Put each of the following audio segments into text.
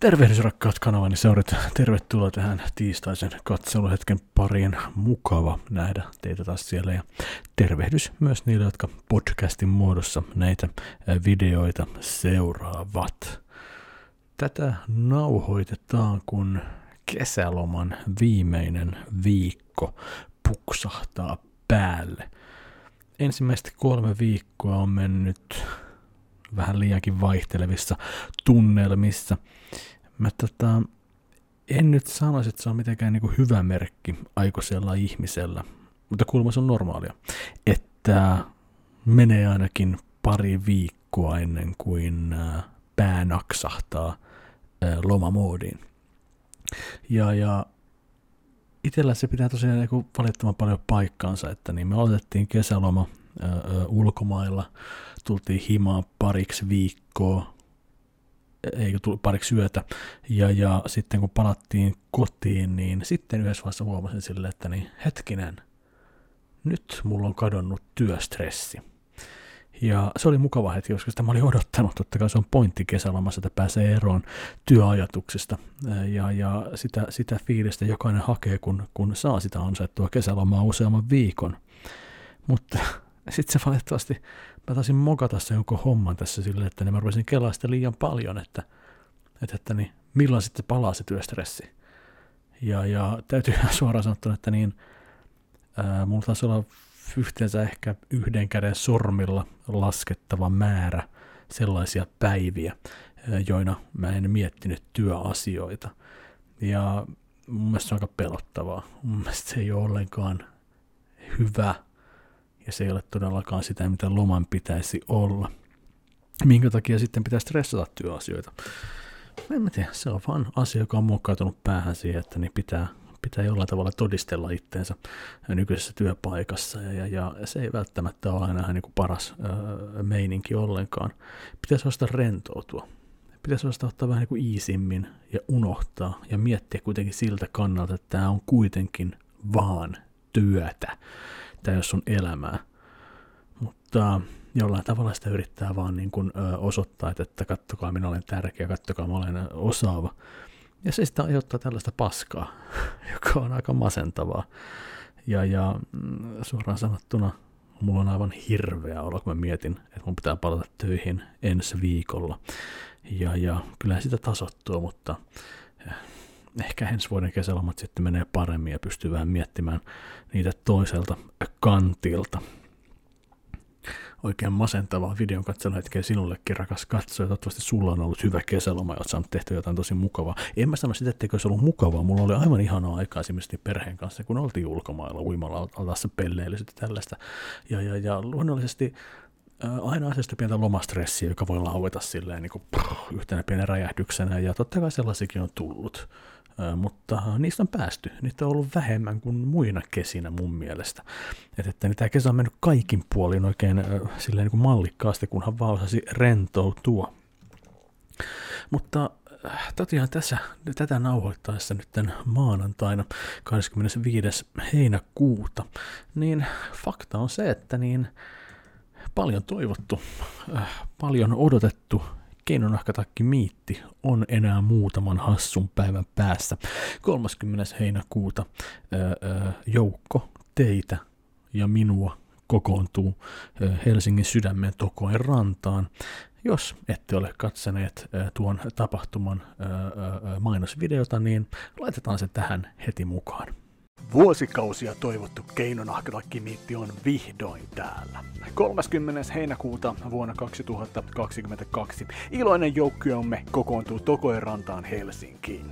Tervehdys rakkaat kanavani seurat. Tervetuloa tähän tiistaisen katseluhetken pariin. Mukava nähdä teitä taas siellä ja tervehdys myös niille, jotka podcastin muodossa näitä videoita seuraavat. Tätä nauhoitetaan, kun kesäloman viimeinen viikko puksahtaa päälle. Ensimmäistä kolme viikkoa on mennyt vähän liiankin vaihtelevissa tunnelmissa. Mä tota, en nyt sanoisi, että se on mitenkään niin kuin hyvä merkki aikuisella ihmisellä, mutta kuulemma se on normaalia, että menee ainakin pari viikkoa ennen kuin pää naksahtaa lomamoodiin. Ja, ja itsellä se pitää tosiaan niin valittamaan paljon paikkaansa, että niin me aloitettiin kesäloma ulkomailla, tultiin himaan pariksi viikkoa, eikö tullut pariksi yötä, ja, ja sitten kun palattiin kotiin, niin sitten yhdessä vaiheessa huomasin sille, että niin hetkinen, nyt mulla on kadonnut työstressi. Ja se oli mukava hetki, koska sitä mä olin odottanut, totta kai se on pointti kesälomassa, että pääsee eroon työajatuksista ja, ja sitä, sitä fiilistä jokainen hakee, kun, kun saa sitä ansaittua kesälomaa useamman viikon. Mutta sitten se valitettavasti, mä taisin mokata sen jonkun homman tässä silleen, että niin mä rupesin kelaa sitä liian paljon, että, että, että niin, milloin sitten palaa se työstressi. Ja, ja täytyy suoraan sanoa, että niin, ää, mulla taisi olla yhteensä ehkä yhden käden sormilla laskettava määrä sellaisia päiviä, joina mä en miettinyt työasioita. Ja mun mielestä se on aika pelottavaa. Mun mielestä se ei ole ollenkaan hyvä ja se ei ole todellakaan sitä, mitä loman pitäisi olla. Minkä takia sitten pitää stressata työasioita? En mä tiedä, se on vaan asia, joka on muokkautunut päähän siihen, että niin pitää pitää jollain tavalla todistella itteensä nykyisessä työpaikassa, ja, ja, ja se ei välttämättä ole aina niin kuin paras ö, meininki ollenkaan. Pitäisi ostaa rentoutua. Pitäisi ostaa ottaa vähän niin iisimmin ja unohtaa ja miettiä kuitenkin siltä kannalta, että tämä on kuitenkin vaan työtä. Ole sun elämää. Mutta jollain tavalla sitä yrittää vaan niin kuin, ö, osoittaa, että, kattokaa, minä olen tärkeä, kattokaa, mä olen osaava. Ja se sitten aiheuttaa tällaista paskaa, joka on aika masentavaa. Ja, ja mm, suoraan sanottuna mulla on aivan hirveä olo, kun mä mietin, että mun pitää palata töihin ensi viikolla. Ja, ja kyllä sitä tasottuu, mutta ehkä ensi vuoden kesälomat sitten menee paremmin ja pystyy vähän miettimään niitä toiselta kantilta oikein masentavaa videon hetkeä sinullekin, rakas katsoja. Toivottavasti sulla on ollut hyvä kesäloma ja olet saanut tehty jotain tosi mukavaa. En mä sano sitä, etteikö se ollut mukavaa. Mulla oli aivan ihanaa aikaa esimerkiksi perheen kanssa, kun oltiin ulkomailla uimalla altaassa pelleillä tällaista. Ja, ja, ja luonnollisesti aina asiasta pientä lomastressiä, joka voi laueta silleen niin kuin, pruh, yhtenä pienen räjähdyksenä, ja totta kai sellaisikin on tullut mutta niistä on päästy. Niitä on ollut vähemmän kuin muina kesinä mun mielestä. Et, että niin tämä kesä on mennyt kaikin puolin oikein silleen niin kuin mallikkaasti, kunhan vaan osasi rentoutua. Mutta tosiaan tässä, tätä nauhoittaessa nyt maanantaina 25. heinäkuuta, niin fakta on se, että niin paljon toivottu, paljon odotettu Keinonahkatakki miitti on enää muutaman hassun päivän päässä. 30. heinäkuuta joukko teitä ja minua kokoontuu Helsingin sydämen Tokoen rantaan. Jos ette ole katsoneet tuon tapahtuman mainosvideota, niin laitetaan se tähän heti mukaan. Vuosikausia toivottu keinonahkalakimiitti on vihdoin täällä. 30. heinäkuuta vuonna 2022 iloinen joukkueemme kokoontuu Tokoen rantaan Helsinkiin.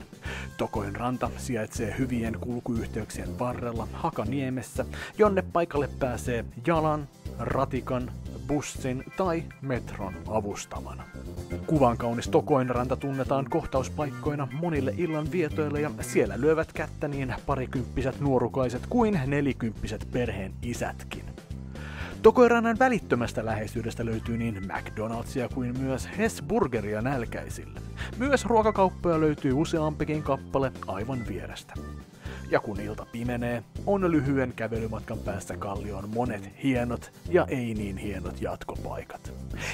Tokoen ranta sijaitsee hyvien kulkuyhteyksien varrella Hakaniemessä, jonne paikalle pääsee jalan, ratikan, bussin tai metron avustamana. Kuvan kaunis Tokoinranta tunnetaan kohtauspaikkoina monille illan vietoille ja siellä lyövät kättä niin parikymppiset nuorukaiset kuin nelikymppiset perheen isätkin. Tokoirannan välittömästä läheisyydestä löytyy niin McDonald'sia kuin myös Hesburgeria nälkäisille. Myös ruokakauppoja löytyy useampikin kappale aivan vierestä. Ja kun ilta pimenee, on lyhyen kävelymatkan päästä kallioon monet hienot ja ei niin hienot jatkopaikat.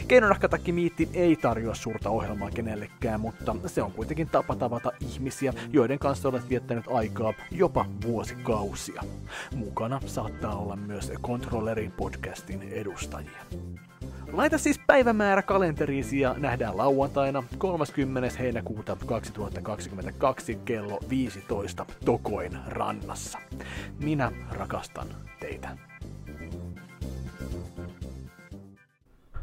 Keinonahkatakki Miitti ei tarjoa suurta ohjelmaa kenellekään, mutta se on kuitenkin tapa tavata ihmisiä, joiden kanssa olet viettänyt aikaa jopa vuosikausia. Mukana saattaa olla myös Kontrollerin podcastin edustajia. Laita siis päivämäärä kalenteriisi ja nähdään lauantaina 30. heinäkuuta 2022 kello 15 Tokoin rannassa. Minä rakastan teitä.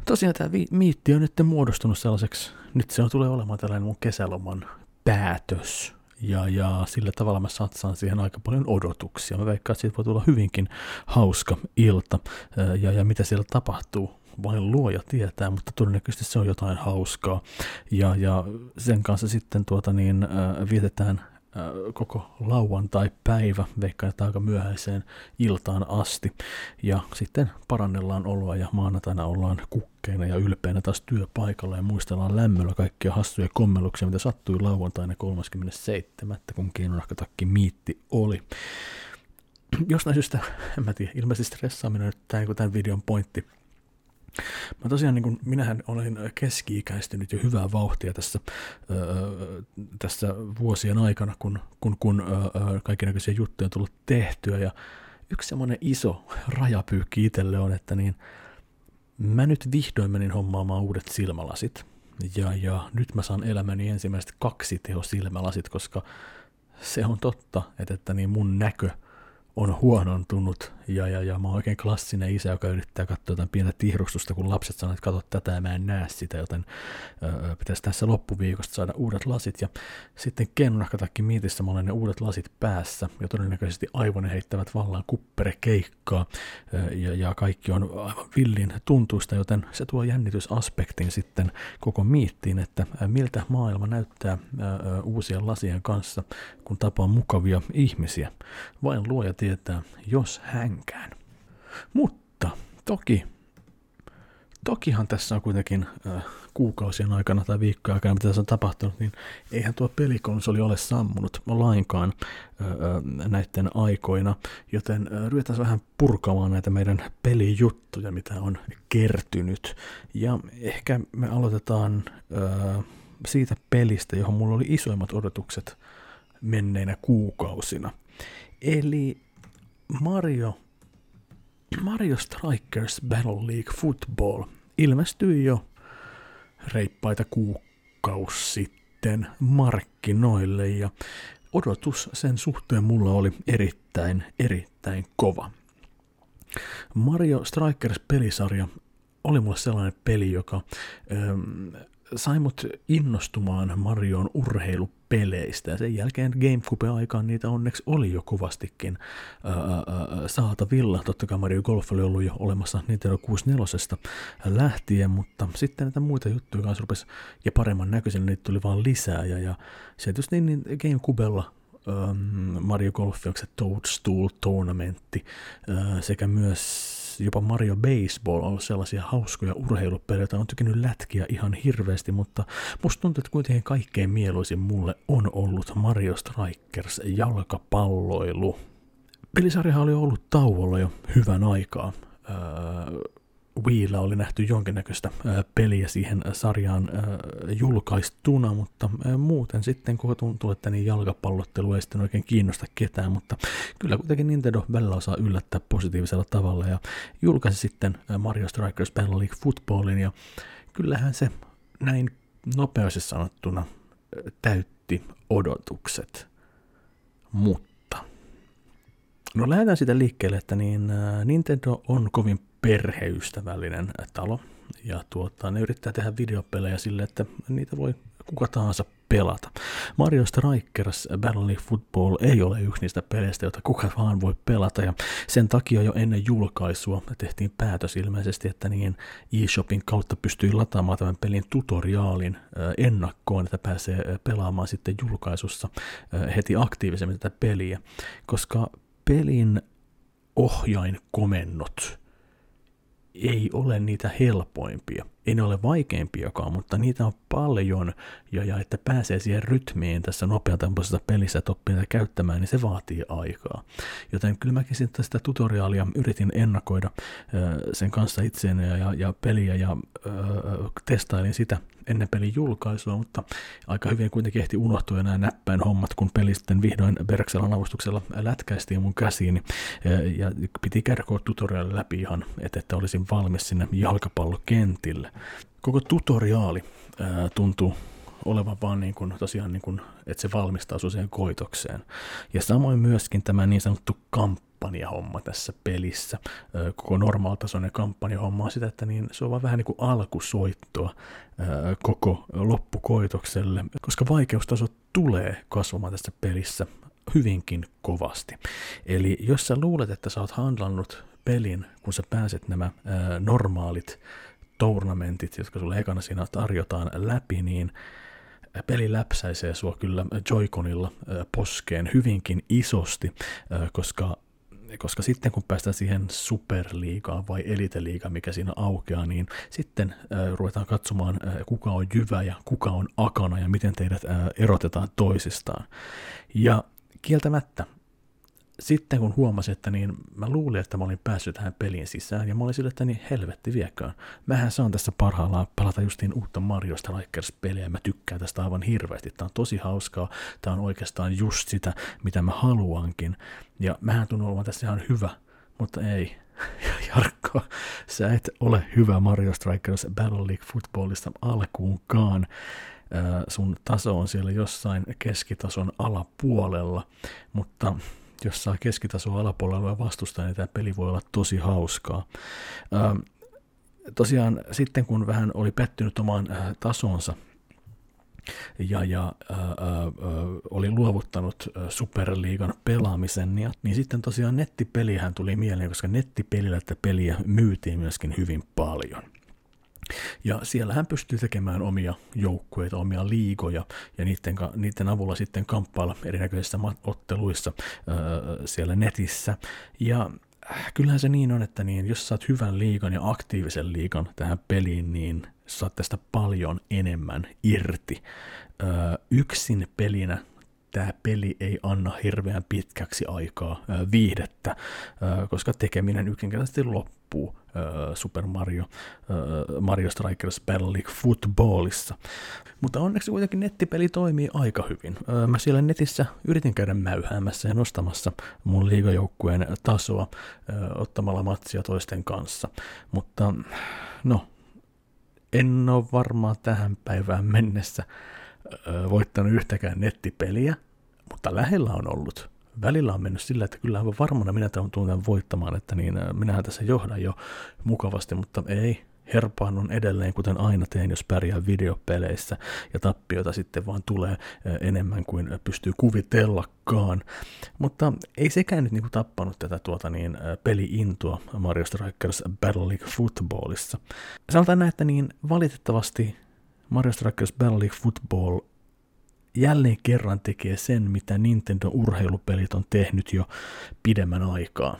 Tosiaan tämä vi- miitti on nyt muodostunut sellaiseksi, nyt se on tulee olemaan tällainen mun kesäloman päätös. Ja, ja sillä tavalla mä satsaan siihen aika paljon odotuksia. Mä veikkaan, että siitä voi tulla hyvinkin hauska ilta. Ja, ja mitä siellä tapahtuu, vain luoja tietää, mutta todennäköisesti se on jotain hauskaa. Ja, ja sen kanssa sitten tuota niin, äh, vietetään koko lauantai-päivä, veikkaan, että aika myöhäiseen iltaan asti. Ja sitten parannellaan oloa ja maanantaina ollaan kukkeina ja ylpeänä taas työpaikalla ja muistellaan lämmöllä kaikkia hassuja kommelluksia, mitä sattui lauantaina 37. kun kiinonahkatakki miitti oli. Jostain syystä, en mä tiedä, ilmeisesti stressaaminen nyt tämän, tämän videon pointti Mä tosiaan, niin kun, minähän olen keski-ikäistynyt jo hyvää vauhtia tässä, öö, tässä vuosien aikana, kun, kun, kun kaikenlaisia juttuja on tullut tehtyä. Ja yksi semmoinen iso rajapyykki itselle on, että niin, mä nyt vihdoin menin hommaamaan uudet silmälasit. Ja, ja nyt mä saan elämäni ensimmäiset kaksi teho silmälasit, koska se on totta, että, että niin mun näkö – on huonontunut ja, ja, ja mä oon oikein klassinen isä, joka yrittää katsoa jotain pientä tihrustusta, kun lapset sanoo, että katso tätä ja mä en näe sitä, joten öö, pitäisi tässä loppuviikosta saada uudet lasit. Ja sitten kennunahkatakki miitissä mä olen ne uudet lasit päässä ja todennäköisesti aivoni heittävät vallan kupperekeikkaa ja, ja kaikki on aivan villin tuntuista, joten se tuo jännitysaspektin sitten koko miittiin, että miltä maailma näyttää uusien lasien kanssa, kun tapaa mukavia ihmisiä. Vain luoja tietää, jos hänkään. Mutta toki, tokihan tässä on kuitenkin äh, kuukausien aikana tai viikkojen aikana, mitä tässä on tapahtunut, niin eihän tuo pelikonsoli ole sammunut lainkaan äh, äh näiden aikoina, joten äh, ryhdytään vähän purkamaan näitä meidän pelijuttuja, mitä on kertynyt. Ja ehkä me aloitetaan äh, siitä pelistä, johon mulla oli isoimmat odotukset menneinä kuukausina. Eli Mario, Mario Strikers Battle League Football ilmestyi jo reippaita kuukausi sitten markkinoille ja odotus sen suhteen mulla oli erittäin, erittäin kova. Mario Strikers pelisarja oli mulle sellainen peli, joka ähm, sai mut innostumaan Marion urheilupeleistä. Ja sen jälkeen Gamecube-aikaan niitä onneksi oli jo kovastikin ää, ää, saatavilla. Totta kai Mario Golf oli ollut jo olemassa Nintendo 64 lähtien, mutta sitten näitä muita juttuja kanssa rupesi ja paremman näköisin, niitä tuli vaan lisää. Ja, ja se tietysti niin, niin Gamecubella Mario Golf, onko se Toadstool Tournamentti, sekä myös jopa Mario Baseball on sellaisia hauskoja urheilupelejä, on tykännyt lätkiä ihan hirveästi, mutta musta tuntuu, että kuitenkin kaikkein mieluisin mulle on ollut Mario Strikers jalkapalloilu. Pelisarjahan oli ollut tauolla jo hyvän aikaa. Öö, Wiillä oli nähty jonkinnäköistä peliä siihen sarjaan julkaistuna, mutta muuten sitten kun tuntuu, että niin jalkapallottelu ei sitten oikein kiinnosta ketään, mutta kyllä kuitenkin Nintendo välillä osaa yllättää positiivisella tavalla ja julkaisi sitten Mario Strikers Battle League Footballin ja kyllähän se näin nopeasti sanottuna täytti odotukset. Mutta No lähdetään sitä liikkeelle, että niin Nintendo on kovin perheystävällinen talo. Ja tuota, ne yrittää tehdä videopelejä sille, että niitä voi kuka tahansa pelata. Mario Strikers Battle League Football ei ole yksi niistä peleistä, joita kuka vaan voi pelata, ja sen takia jo ennen julkaisua tehtiin päätös ilmeisesti, että niin eShopin kautta pystyy lataamaan tämän pelin tutoriaalin ennakkoon, että pääsee pelaamaan sitten julkaisussa heti aktiivisemmin tätä peliä, koska pelin ohjainkomennot ei ole niitä helpoimpia. ei ne ole vaikeimpiakaan, mutta niitä on paljon, ja, ja että pääsee siihen rytmiin tässä nopeatempoisessa pelissä, että oppii käyttämään, niin se vaatii aikaa. Joten kyllä mäkin sitten sitä tutoriaalia yritin ennakoida sen kanssa itseäni ja, ja, ja peliä, ja ö, testailin sitä ennen pelin julkaisua, mutta aika hyvin kuitenkin ehti unohtua nämä näppäin hommat, kun peli sitten vihdoin Berkselan avustuksella lätkäistiin mun käsiin, ja piti kerkoa tutoriaali läpi ihan, että, että olisin valmis sinne jalkapallokentille. Koko tutoriaali ää, tuntuu olevan vaan niin kuin, tosiaan niin kuin, että se valmistaa siihen koitokseen. Ja samoin myöskin tämä niin sanottu kampanjahomma tässä pelissä. Koko normaaltasoinen kampanjahomma on sitä, että niin se on vaan vähän niin kuin alkusoittoa koko loppukoitokselle, koska vaikeustaso tulee kasvamaan tässä pelissä hyvinkin kovasti. Eli jos sä luulet, että sä oot handlannut pelin, kun sä pääset nämä ää, normaalit tournamentit, jotka sulle ekana siinä tarjotaan läpi, niin peli läpsäisee sua kyllä Joikonilla poskeen hyvinkin isosti, koska koska sitten kun päästään siihen superliigaan vai eliteliigaan, mikä siinä aukeaa, niin sitten äh, ruvetaan katsomaan, äh, kuka on jyvä ja kuka on akana ja miten teidät äh, erotetaan toisistaan. Ja kieltämättä sitten kun huomasin, että niin mä luulin, että mä olin päässyt tähän peliin sisään, ja mä olin sille, että niin helvetti viekään. Mähän saan tässä parhaillaan pelata justiin uutta Mario Strikers-peliä, ja mä tykkään tästä aivan hirveästi. Tää on tosi hauskaa, tää on oikeastaan just sitä, mitä mä haluankin. Ja mähän tunnen olevan tässä ihan hyvä, mutta ei. Jarkko, sä et ole hyvä Mario Strikers Battle League Footballista alkuunkaan sun taso on siellä jossain keskitason alapuolella, mutta jos saa keskitasoa alapuolella vastustaa, niin tämä peli voi olla tosi hauskaa. Ähm, tosiaan sitten kun vähän oli pettynyt omaan äh, tasonsa, ja, ja äh, äh, oli luovuttanut Superliigan pelaamisen, niin, niin sitten tosiaan nettipelihän tuli mieleen, koska nettipelillä tätä peliä myytiin myöskin hyvin paljon. Ja siellä hän pystyy tekemään omia joukkueita, omia liigoja ja niiden, niiden avulla sitten kamppailla erinäköisissä otteluissa äh, siellä netissä. Ja äh, kyllähän se niin on, että niin, jos saat hyvän liigan ja aktiivisen liigan tähän peliin, niin saat tästä paljon enemmän irti. Äh, yksin pelinä tämä peli ei anna hirveän pitkäksi aikaa viihdettä, koska tekeminen yksinkertaisesti loppuu Super Mario, Mario Strikers Battle League Footballissa. Mutta onneksi kuitenkin nettipeli toimii aika hyvin. Mä siellä netissä yritin käydä mäyhäämässä ja nostamassa mun liigajoukkueen tasoa ottamalla matsia toisten kanssa. Mutta no, en ole varmaan tähän päivään mennessä voittanut yhtäkään nettipeliä, mutta lähellä on ollut. Välillä on mennyt sillä, että kyllä varmana minä tämän voittamaan, että niin, minähän tässä johdan jo mukavasti, mutta ei, herpaannun edelleen, kuten aina teen, jos pärjää videopeleissä, ja tappiota sitten vaan tulee enemmän kuin pystyy kuvitellakaan. Mutta ei sekään nyt niinku tappanut tätä tuota niin, peliintoa Mario Strikers Battle League Footballissa. Sanotaan näin, että niin valitettavasti Mario Strikers Battle League Football jälleen kerran tekee sen, mitä Nintendo-urheilupelit on tehnyt jo pidemmän aikaa.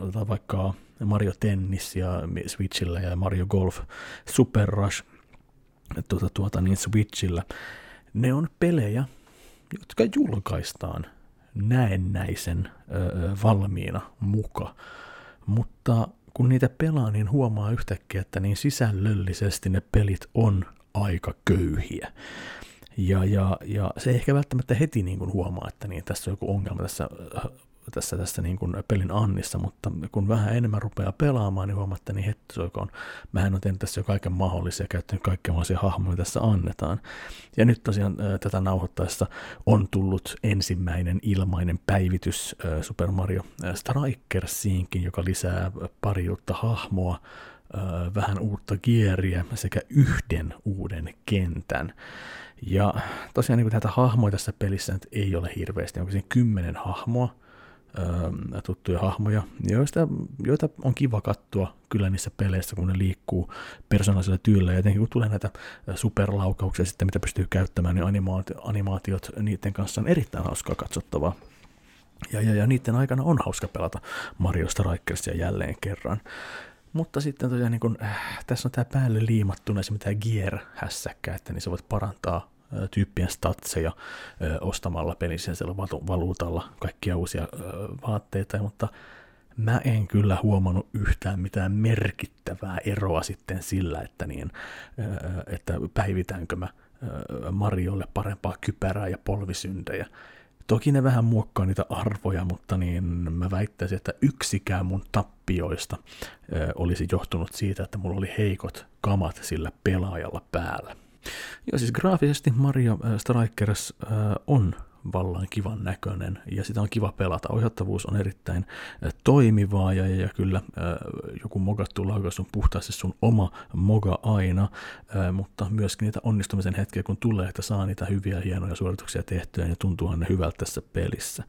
otetaan vaikka Mario Tennis ja Switchillä ja Mario Golf Super Rush tuota, tuota, niin Switchillä. Ne on pelejä, jotka julkaistaan näennäisen öö, valmiina muka, mutta kun niitä pelaa, niin huomaa yhtäkkiä, että niin sisällöllisesti ne pelit on aika köyhiä. Ja, ja, ja se ei ehkä välttämättä heti niin kuin huomaa, että niin, tässä on joku ongelma tässä, tässä, tässä niin kuin pelin annissa, mutta kun vähän enemmän rupeaa pelaamaan, niin huomaa, että niin heti on, mähän on tehnyt tässä jo kaiken mahdollisia ja käyttänyt mahdollisia hahmoja tässä annetaan. Ja nyt tosiaan tätä nauhoittaessa on tullut ensimmäinen ilmainen päivitys Super Mario Strikersiinkin, joka lisää pari uutta hahmoa, vähän uutta kieriä sekä yhden uuden kentän. Ja tosiaan niin näitä hahmoja tässä pelissä nyt ei ole hirveästi, onko siinä kymmenen hahmoa, tuttuja hahmoja, joista, joita on kiva katsoa kyllä niissä peleissä, kun ne liikkuu persoonallisella tyylillä, ja jotenkin kun tulee näitä superlaukauksia sitten, mitä pystyy käyttämään, niin animaatiot, animaatiot niiden kanssa on erittäin hauskaa katsottavaa. Ja, ja, ja niiden aikana on hauska pelata Mario Strikersia jälleen kerran. Mutta sitten tosiaan niin kun, äh, tässä on tämä päälle liimattuna se mitä gear-hässäkkä, että niin sä voit parantaa äh, tyyppien statseja äh, ostamalla pelisellä valuutalla kaikkia uusia äh, vaatteita, mutta mä en kyllä huomannut yhtään mitään merkittävää eroa sitten sillä, että, niin, äh, että päivitäänkö mä Mariolle parempaa kypärää ja polvisyntejä. Toki ne vähän muokkaa niitä arvoja, mutta niin mä väittäisin, että yksikään mun tappioista ö, olisi johtunut siitä, että mulla oli heikot kamat sillä pelaajalla päällä. Ja siis graafisesti Mario Strikers on vallan kivan näköinen ja sitä on kiva pelata. Ohjattavuus on erittäin toimivaa ja, ja kyllä joku mogattu laukaus on puhtaasti sun oma moga aina, mutta myöskin niitä onnistumisen hetkiä kun tulee, että saa niitä hyviä hienoja suorituksia tehtyä ja tuntuuhan ne hyvältä tässä pelissä.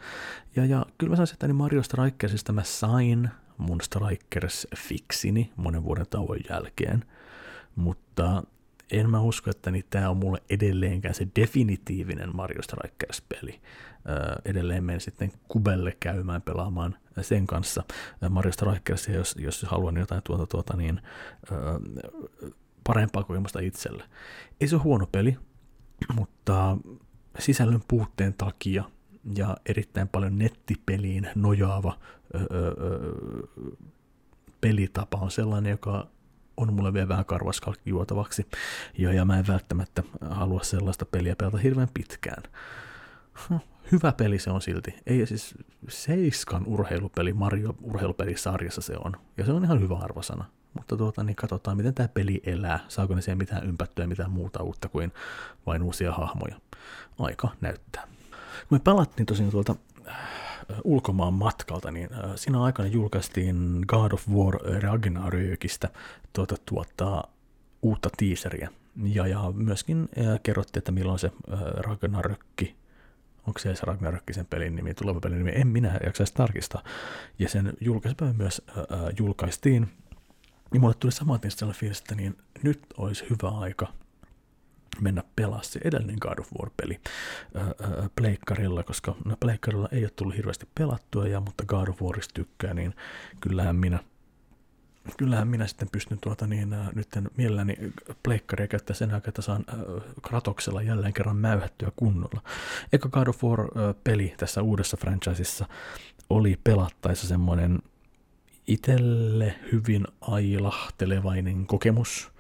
Ja, ja kyllä mä sanoisin, että niin Mario Strikersista mä sain mun Strikers-fiksini monen vuoden tauon jälkeen, mutta en mä usko, että niin tämä on mulle edelleenkään se definitiivinen Mario Strikers-peli. Öö, edelleen menen sitten Kubelle käymään pelaamaan sen kanssa Mario Strikers, jos, jos haluan jotain tuota, tuota niin, öö, parempaa kokemusta itselle. Ei se ole huono peli, mutta sisällön puutteen takia ja erittäin paljon nettipeliin nojaava öö, pelitapa on sellainen, joka on mulle vielä vähän karvaskalkki juotavaksi, ja, ja mä en välttämättä halua sellaista peliä pelata hirveän pitkään. Hyvä peli se on silti. Ei siis Seiskan urheilupeli, Mario urheilupelisarjassa se on. Ja se on ihan hyvä arvosana. Mutta tuota, niin katsotaan, miten tämä peli elää. Saako ne siihen mitään ympättyä, mitään muuta uutta kuin vain uusia hahmoja. Aika näyttää. Kun me palattiin tosiaan tuolta ulkomaan matkalta, niin siinä aikana julkaistiin God of War Ragnarökistä tuota, tuottaa uutta teaseria. Ja, ja myöskin ja kerrottiin, että milloin se Ragnarökki, onko se Ragnarökki sen pelin nimi, tuleva pelin nimi, en minä jaksa edes tarkistaa. Ja sen julkaisupäivä myös ää, julkaistiin. Ja mulle tuli samaten sellainen fiilis, että niin nyt olisi hyvä aika mennä pelaa se edellinen God of War-peli pleikkarilla, koska no, pleikkarilla ei ole tullut hirveästi pelattua, ja, mutta God of Warista tykkää, niin kyllähän minä kyllähän minä sitten pystyn tuota niin, äh, nyt mielelläni pleikkaria käyttää sen aikaa, että saan äh, Kratoksella jälleen kerran mäyhättyä kunnolla. Eka God of War-peli tässä uudessa franchisessa oli pelattaessa semmoinen itelle hyvin ailahtelevainen kokemus.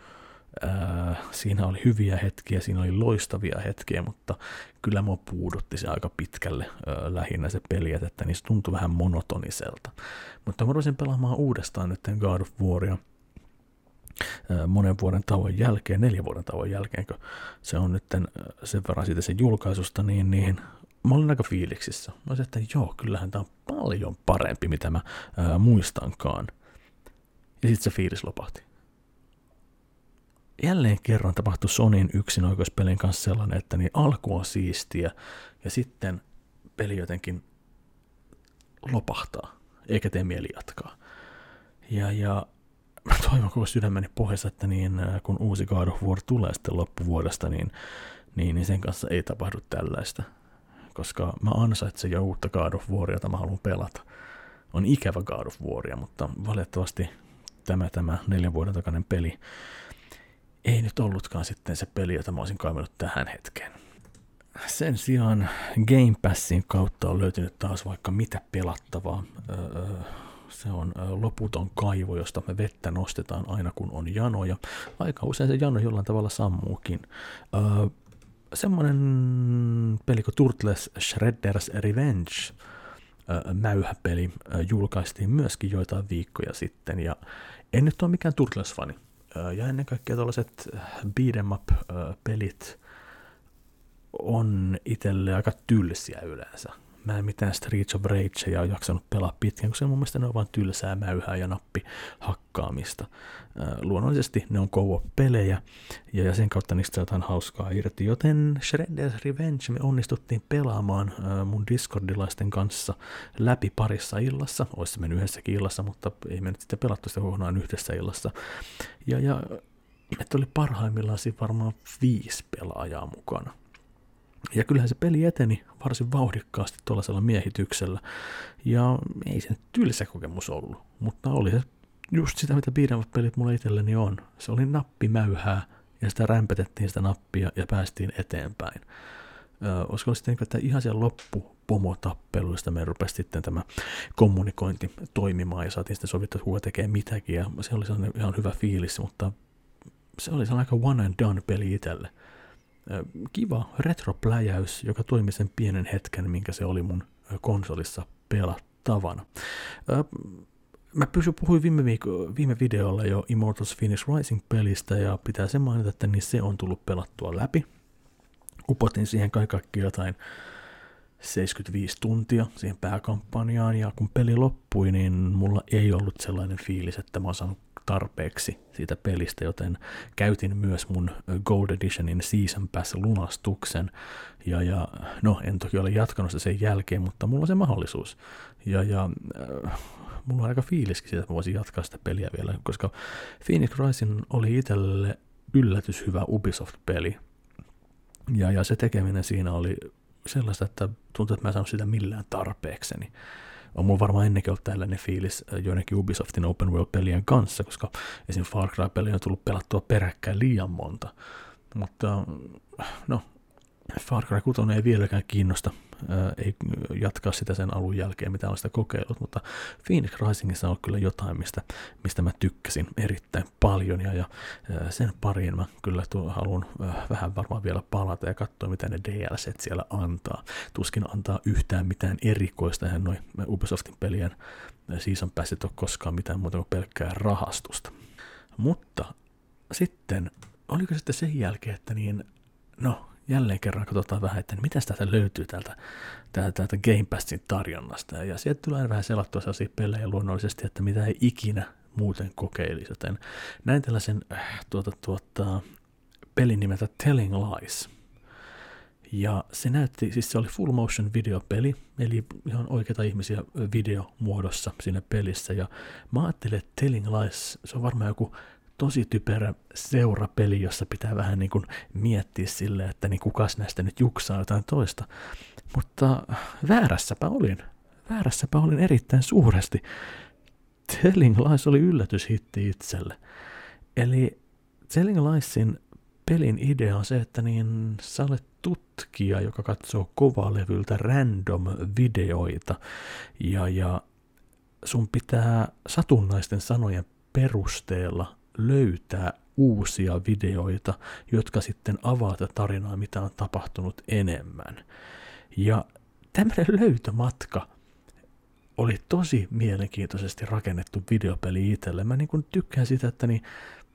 Äh, siinä oli hyviä hetkiä, siinä oli loistavia hetkiä, mutta kyllä mua puudutti se aika pitkälle äh, lähinnä se peli, että niistä tuntui vähän monotoniselta. Mutta mä rupesin pelaamaan uudestaan nyt God of Waria äh, monen vuoden tauon jälkeen, neljän vuoden tauon jälkeen, kun se on nyt sen verran siitä sen julkaisusta, niin, niin mä olin aika fiiliksissä. Mä olisin, että joo, kyllähän tämä on paljon parempi, mitä mä muistankaan. Ja sitten se fiilis lopahti jälleen kerran tapahtui Sonin yksinoikeuspelin kanssa sellainen, että niin alku on siistiä ja sitten peli jotenkin lopahtaa, eikä tee mieli jatkaa. Ja, ja mä toivon koko sydämeni pohjassa, että niin, äh, kun uusi God of War tulee sitten loppuvuodesta, niin, niin, niin sen kanssa ei tapahdu tällaista. Koska mä ansaitsen jo uutta God of Waria, jota mä haluan pelata. On ikävä God of Waria, mutta valitettavasti tämä, tämä neljän vuoden takainen peli ei nyt ollutkaan sitten se peli, jota mä olisin kaivannut tähän hetkeen. Sen sijaan Game Passin kautta on löytynyt taas vaikka mitä pelattavaa. Öö, se on loputon kaivo, josta me vettä nostetaan aina kun on janoja. Aika usein se jano jollain tavalla sammuukin. Öö, semmonen peli kuin Turtles Shredder's Revenge mäyhäpeli julkaistiin myöskin joitain viikkoja sitten, ja en nyt ole mikään Turtles-fani, ja ennen kaikkea tällaiset beat'em up-pelit on itselle aika tylsiä yleensä. Mä en mitään Streets of Rage ole jaksanut pelaa pitkään, koska mun mielestä ne on vain tylsää mäyhää ja nappi hakkaamista. Luonnollisesti ne on pelejä ja sen kautta niistä jotain hauskaa irti, joten Shredder's Revenge me onnistuttiin pelaamaan mun Discordilaisten kanssa läpi parissa illassa. Olisi mennyt yhdessäkin illassa, mutta ei me nyt sitten pelattu sitä kokonaan yhdessä illassa. Ja, ja että oli parhaimmillaan varmaan viisi pelaajaa mukana. Ja kyllähän se peli eteni varsin vauhdikkaasti tuollaisella miehityksellä. Ja ei se tylsä kokemus ollut, mutta oli se just sitä, mitä beat'em pelit mulla itselleni on. Se oli nappimäyhää, ja sitä rämpetettiin sitä nappia ja päästiin eteenpäin. Öö, olisiko sitten niin, että ihan siellä loppu pomotappeluista me rupesi sitten tämä kommunikointi toimimaan ja saatiin sitten sovittua, että kuka tekee mitäkin ja se oli sellainen ihan hyvä fiilis, mutta se oli sellainen aika one and done peli itselle. Kiva retropläjäys, joka toimi sen pienen hetken, minkä se oli mun konsolissa pelattavana. Mä pysyn puhuin viime, viikko, viime videolla jo Immortals Phoenix Rising-pelistä ja pitää se mainita, että niin se on tullut pelattua läpi. Upotin siihen kaikki jotain 75 tuntia siihen pääkampanjaan ja kun peli loppui, niin mulla ei ollut sellainen fiilis, että mä oon saanut tarpeeksi siitä pelistä, joten käytin myös mun Gold Editionin Season Pass lunastuksen. Ja, ja no en toki ole jatkanut sitä sen jälkeen, mutta mulla on se mahdollisuus. Ja, ja äh, mulla on aika fiiliskin siitä, että voisin jatkaa sitä peliä vielä, koska Phoenix Rising oli itselle yllätys hyvä Ubisoft-peli. Ja, ja se tekeminen siinä oli sellaista, että tuntuu, että mä en saanut sitä millään tarpeekseni. On mulla varmaan ennenkin ollut tällainen fiilis äh, joidenkin Ubisoftin open world-pelien kanssa, koska esim. Far Cry-peliä on tullut pelattua peräkkäin liian monta. Mutta no, Far Cry 6 ei vieläkään kiinnosta ei jatkaa sitä sen alun jälkeen, mitä olen sitä kokeillut, mutta Phoenix Risingissa on kyllä jotain, mistä, mistä mä tykkäsin erittäin paljon, ja, ja sen pariin mä kyllä tuo, haluan vähän varmaan vielä palata ja katsoa, mitä ne DLC siellä antaa. Tuskin antaa yhtään mitään erikoista, eihän noin Ubisoftin pelien season passit ole koskaan mitään muuta kuin pelkkää rahastusta. Mutta sitten, oliko sitten sen jälkeen, että niin, no, jälleen kerran katsotaan vähän, että mitä täältä löytyy täältä, täältä, täältä Game Passin tarjonnasta. Ja sieltä tulee vähän selattua sellaisia pelejä luonnollisesti, että mitä ei ikinä muuten kokeilisi. Joten näin tällaisen äh, tuota, tuota, pelin nimeltä Telling Lies. Ja se näytti, siis se oli full motion videopeli, eli ihan oikeita ihmisiä videomuodossa siinä pelissä. Ja mä ajattelin, että Telling Lies, se on varmaan joku tosi typerä seurapeli, jossa pitää vähän niin kuin miettiä sille, että niin kukas näistä nyt juksaa jotain toista. Mutta väärässäpä olin. Väärässäpä olin erittäin suuresti. Telling Lies oli yllätyshitti itselle. Eli Telling Liesin pelin idea on se, että niin sä olet tutkija, joka katsoo kovalevyltä random videoita ja, ja sun pitää satunnaisten sanojen perusteella löytää uusia videoita, jotka sitten avaa tätä tarinaa, mitä on tapahtunut enemmän. Ja tämmöinen löytömatka oli tosi mielenkiintoisesti rakennettu videopeli itselle. Mä niin tykkään sitä, että niin,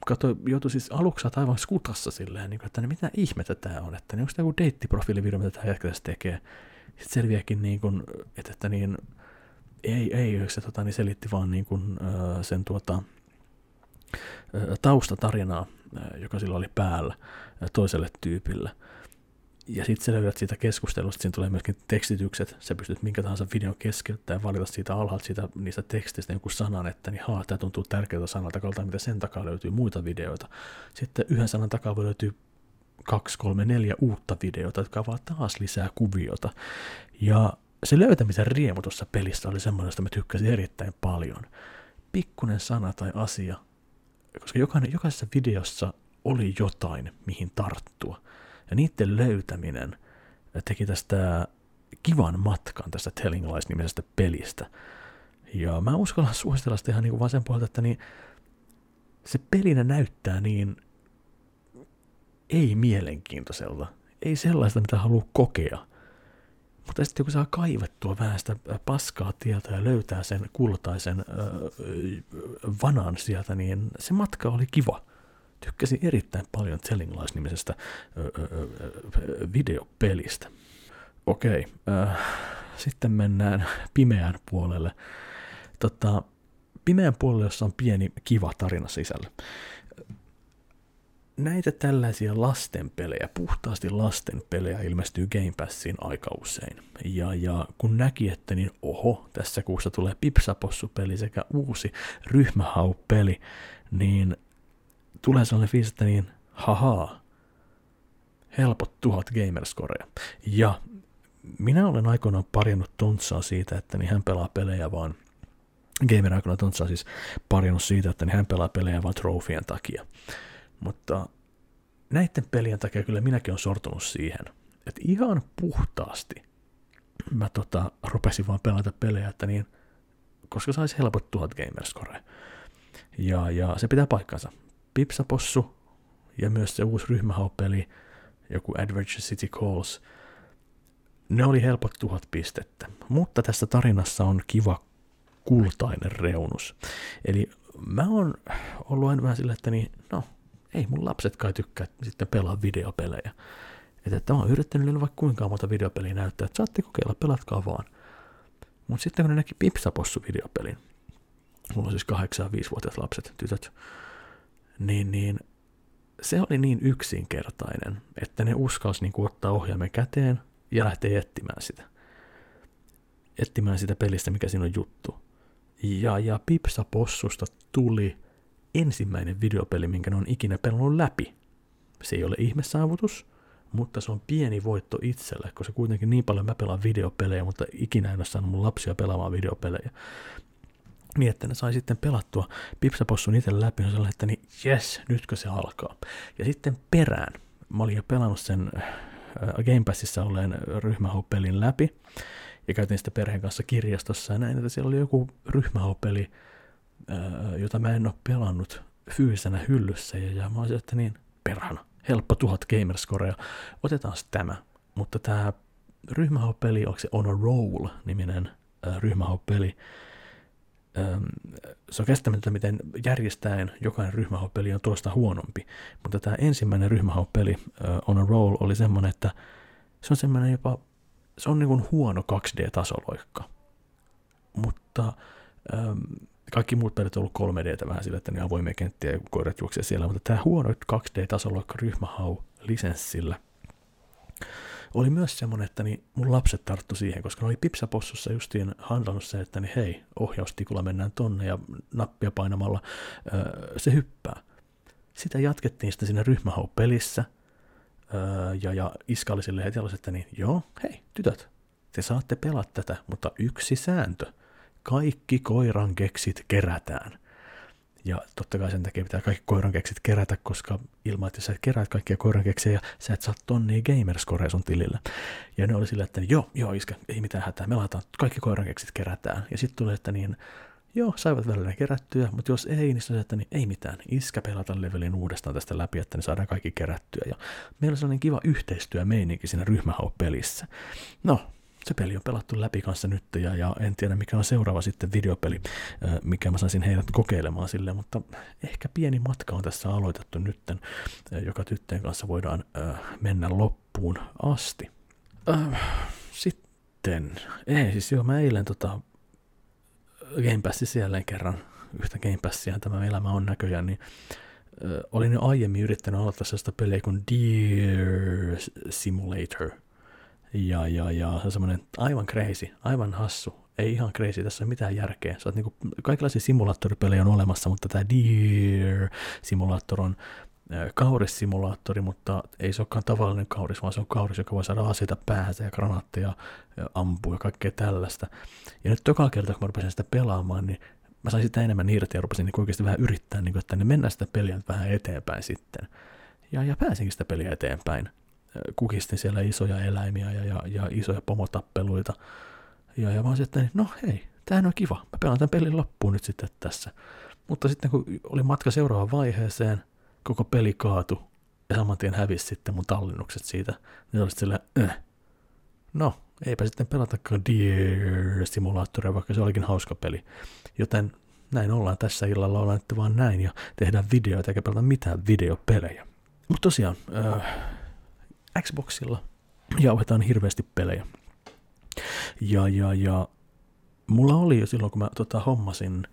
kato, joutui siis aluksi aivan skutassa silleen, niin kuin, että niin mitä ihmettä tämä on, että niin onko tämä joku deittiprofiilivideo, mitä tämä jätkä tässä tekee. Sitten selviääkin, niin kuin, että, että niin, ei, ei, se tota, niin selitti vaan niin kuin, sen tuota, taustatarinaa, joka sillä oli päällä toiselle tyypille. Ja sitten sä löydät siitä keskustelusta, siinä tulee myöskin tekstitykset, sä pystyt minkä tahansa videon keskeyttämään ja valita siitä alhaalta siitä, niistä teksteistä joku sanan, että niin haa, tämä tuntuu tärkeältä sanalta, kaltaan mitä sen takaa löytyy muita videoita. Sitten yhden sanan takaa voi löytyä kaksi, kolme, neljä uutta videota, jotka avaa taas lisää kuviota. Ja se löytämisen riemu tuossa pelissä oli semmoinen, josta mä tykkäsin erittäin paljon. Pikkunen sana tai asia, koska jokainen, jokaisessa videossa oli jotain, mihin tarttua. Ja niiden löytäminen teki tästä kivan matkan tästä Telling Lies-nimisestä pelistä. Ja mä uskallan suositella sitä ihan niin kuin vaan sen puolelta, että niin se pelinä näyttää niin ei mielenkiintoiselta. Ei sellaista, mitä haluaa kokea. Mutta sitten kun saa kaivettua vähän sitä paskaa tieltä ja löytää sen kultaisen äh, vanan sieltä, niin se matka oli kiva. Tykkäsin erittäin paljon Telling Lies-nimisestä äh, äh, videopelistä. Okei, äh, sitten mennään pimeään puolelle. Tota, pimeän puolelle, jossa on pieni kiva tarina sisällä näitä tällaisia lastenpelejä, puhtaasti lastenpelejä ilmestyy Game Passiin aika usein. Ja, ja kun näki, että niin oho, tässä kuussa tulee Pipsapossu-peli sekä uusi ryhmähau-peli, niin tulee sellainen fiilis, että niin hahaa, helpot tuhat gamerscorea. Ja minä olen aikoinaan parjannut Tontsaa siitä, että niin hän pelaa pelejä vaan Gamer Aikana Tontsa siis parjannut siitä, että hän pelaa pelejä vain trofien takia. Mutta näiden pelien takia kyllä minäkin on sortunut siihen, että ihan puhtaasti mä tota, rupesin vaan pelata pelejä, että niin, koska saisi helpot tuhat gamerscore. Ja, ja se pitää paikkansa. Pipsapossu ja myös se uusi ryhmähaupeli, joku Adventure City Calls, ne oli helpot tuhat pistettä. Mutta tässä tarinassa on kiva kultainen reunus. Eli mä oon ollut aina vähän sillä, että niin, no, ei mun lapset kai tykkää sitten pelaa videopelejä. Että, että mä oon yrittänyt niille vaikka kuinka monta videopeliä näyttää, että saatte kokeilla, pelatkaa vaan. Mutta sitten kun ne näki Pipsapossu videopelin, mulla on siis 8 5 vuotiaat lapset, tytöt, niin, niin se oli niin yksinkertainen, että ne uskalsi niin ottaa ohjaimen käteen ja lähteä etsimään sitä. Etsimään sitä pelistä, mikä siinä on juttu. Ja, ja Pipsa Possusta tuli ensimmäinen videopeli, minkä ne on ikinä pelannut läpi. Se ei ole ihmesaavutus, mutta se on pieni voitto itselle, koska kuitenkin niin paljon mä pelaan videopelejä, mutta ikinä en ole saanut mun lapsia pelaamaan videopelejä. Niin, että ne sai sitten pelattua Pipsapossun itse läpi, ja että niin jes, nytkö se alkaa. Ja sitten perään, mä olin jo pelannut sen äh, Game Passissa olleen ryhmähoppelin läpi, ja käytin sitä perheen kanssa kirjastossa, ja näin, että siellä oli joku ryhmähoppeli, jota mä en ole pelannut fyysisenä hyllyssä, ja, ja mä olisin, että niin, perhana, helppo tuhat gamerscorea, otetaan tämä. Mutta tämä ryhmähoppeli, onko se On a Roll-niminen äh, ryhmähoppeli, se on kestämätöntä, miten järjestäen jokainen ryhmähoppeli on tuosta huonompi. Mutta tämä ensimmäinen ryhmähoppeli On a Roll oli semmoinen, että se on semmoinen jopa, se on niin huono 2D-tasoloikka. Mutta kaikki muut pelit on ollut 3 d vähän sillä, että ne avoimia kenttiä ja koirat juoksee siellä, mutta tämä huono 2D-tasoloikka ryhmähau lisenssillä – oli myös semmoinen, että niin mun lapset tarttu siihen, koska ne oli Pipsapossussa justiin handlannut se, että niin hei, ohjaustikulla mennään tonne ja nappia painamalla öö, se hyppää. Sitä jatkettiin sitten siinä ryhmähau-pelissä, öö, ja, ja iska oli silleen heti että niin joo, hei, tytöt, te saatte pelata tätä, mutta yksi sääntö. Kaikki koiran keksit kerätään. Ja totta kai sen takia pitää kaikki koirankeksit kerätä, koska ilman, että sä et keräät kaikkia koirankeksejä, sä et saa tonnia gamerscorea sun tilillä. Ja ne oli sillä, että joo, joo iskä, ei mitään hätää, me laitetaan, kaikki koirankeksit kerätään. Ja sitten tuli, että niin, joo, saivat välillä kerättyä, mutta jos ei, niin se että niin, ei mitään, iskä pelata levelin uudestaan tästä läpi, että ne saadaan kaikki kerättyä. Ja meillä on sellainen kiva yhteistyömeininki siinä ryhmähau-pelissä. No, se peli on pelattu läpi kanssa nyt ja, ja en tiedä mikä on seuraava sitten videopeli, mikä mä saisin heidät kokeilemaan sille, mutta ehkä pieni matka on tässä aloitettu nytten, joka tyttöjen kanssa voidaan mennä loppuun asti. Sitten, ei siis joo, mä eilen tota Game Passissa jälleen kerran, yhtä Game Passia tämä elämä on näköjään, niin olin jo aiemmin yrittänyt aloittaa sellaista peliä kuin Deer Simulator – ja, ja, ja se on semmoinen aivan crazy, aivan hassu. Ei ihan crazy, tässä ei mitään järkeä. Sä oot niinku, kaikenlaisia simulaattoripelejä on olemassa, mutta tämä Deer Simulator on kaurissimulaattori, mutta ei se olekaan tavallinen kauris, vaan se on kauris, joka voi saada aseita päänsä ja granaatteja ja ampua ja kaikkea tällaista. Ja nyt joka kerta, kun mä rupesin sitä pelaamaan, niin mä sain sitä enemmän irti ja rupesin niin oikeasti vähän yrittää, niin kuin, että ne mennään sitä peliä vähän eteenpäin sitten. Ja, ja pääsinkin sitä peliä eteenpäin kukistin siellä isoja eläimiä ja, ja, ja isoja pomotappeluita. Ja, ja mä olisin, että no hei, tämähän on kiva, mä pelaan tämän pelin loppuun nyt sitten tässä. Mutta sitten kun oli matka seuraavaan vaiheeseen, koko peli kaatu ja saman tien hävisi sitten mun tallennukset siitä, niin olisit sillä, äh. no, eipä sitten pelatakaan Deer Simulatoria, vaikka se olikin hauska peli. Joten näin ollaan tässä illalla, ollaan nyt vaan näin ja tehdään videoita eikä pelata mitään videopelejä. Mutta tosiaan, äh, Xboxilla jauhetaan hirveästi pelejä. Ja, ja, ja mulla oli jo silloin, kun mä tota, hommasin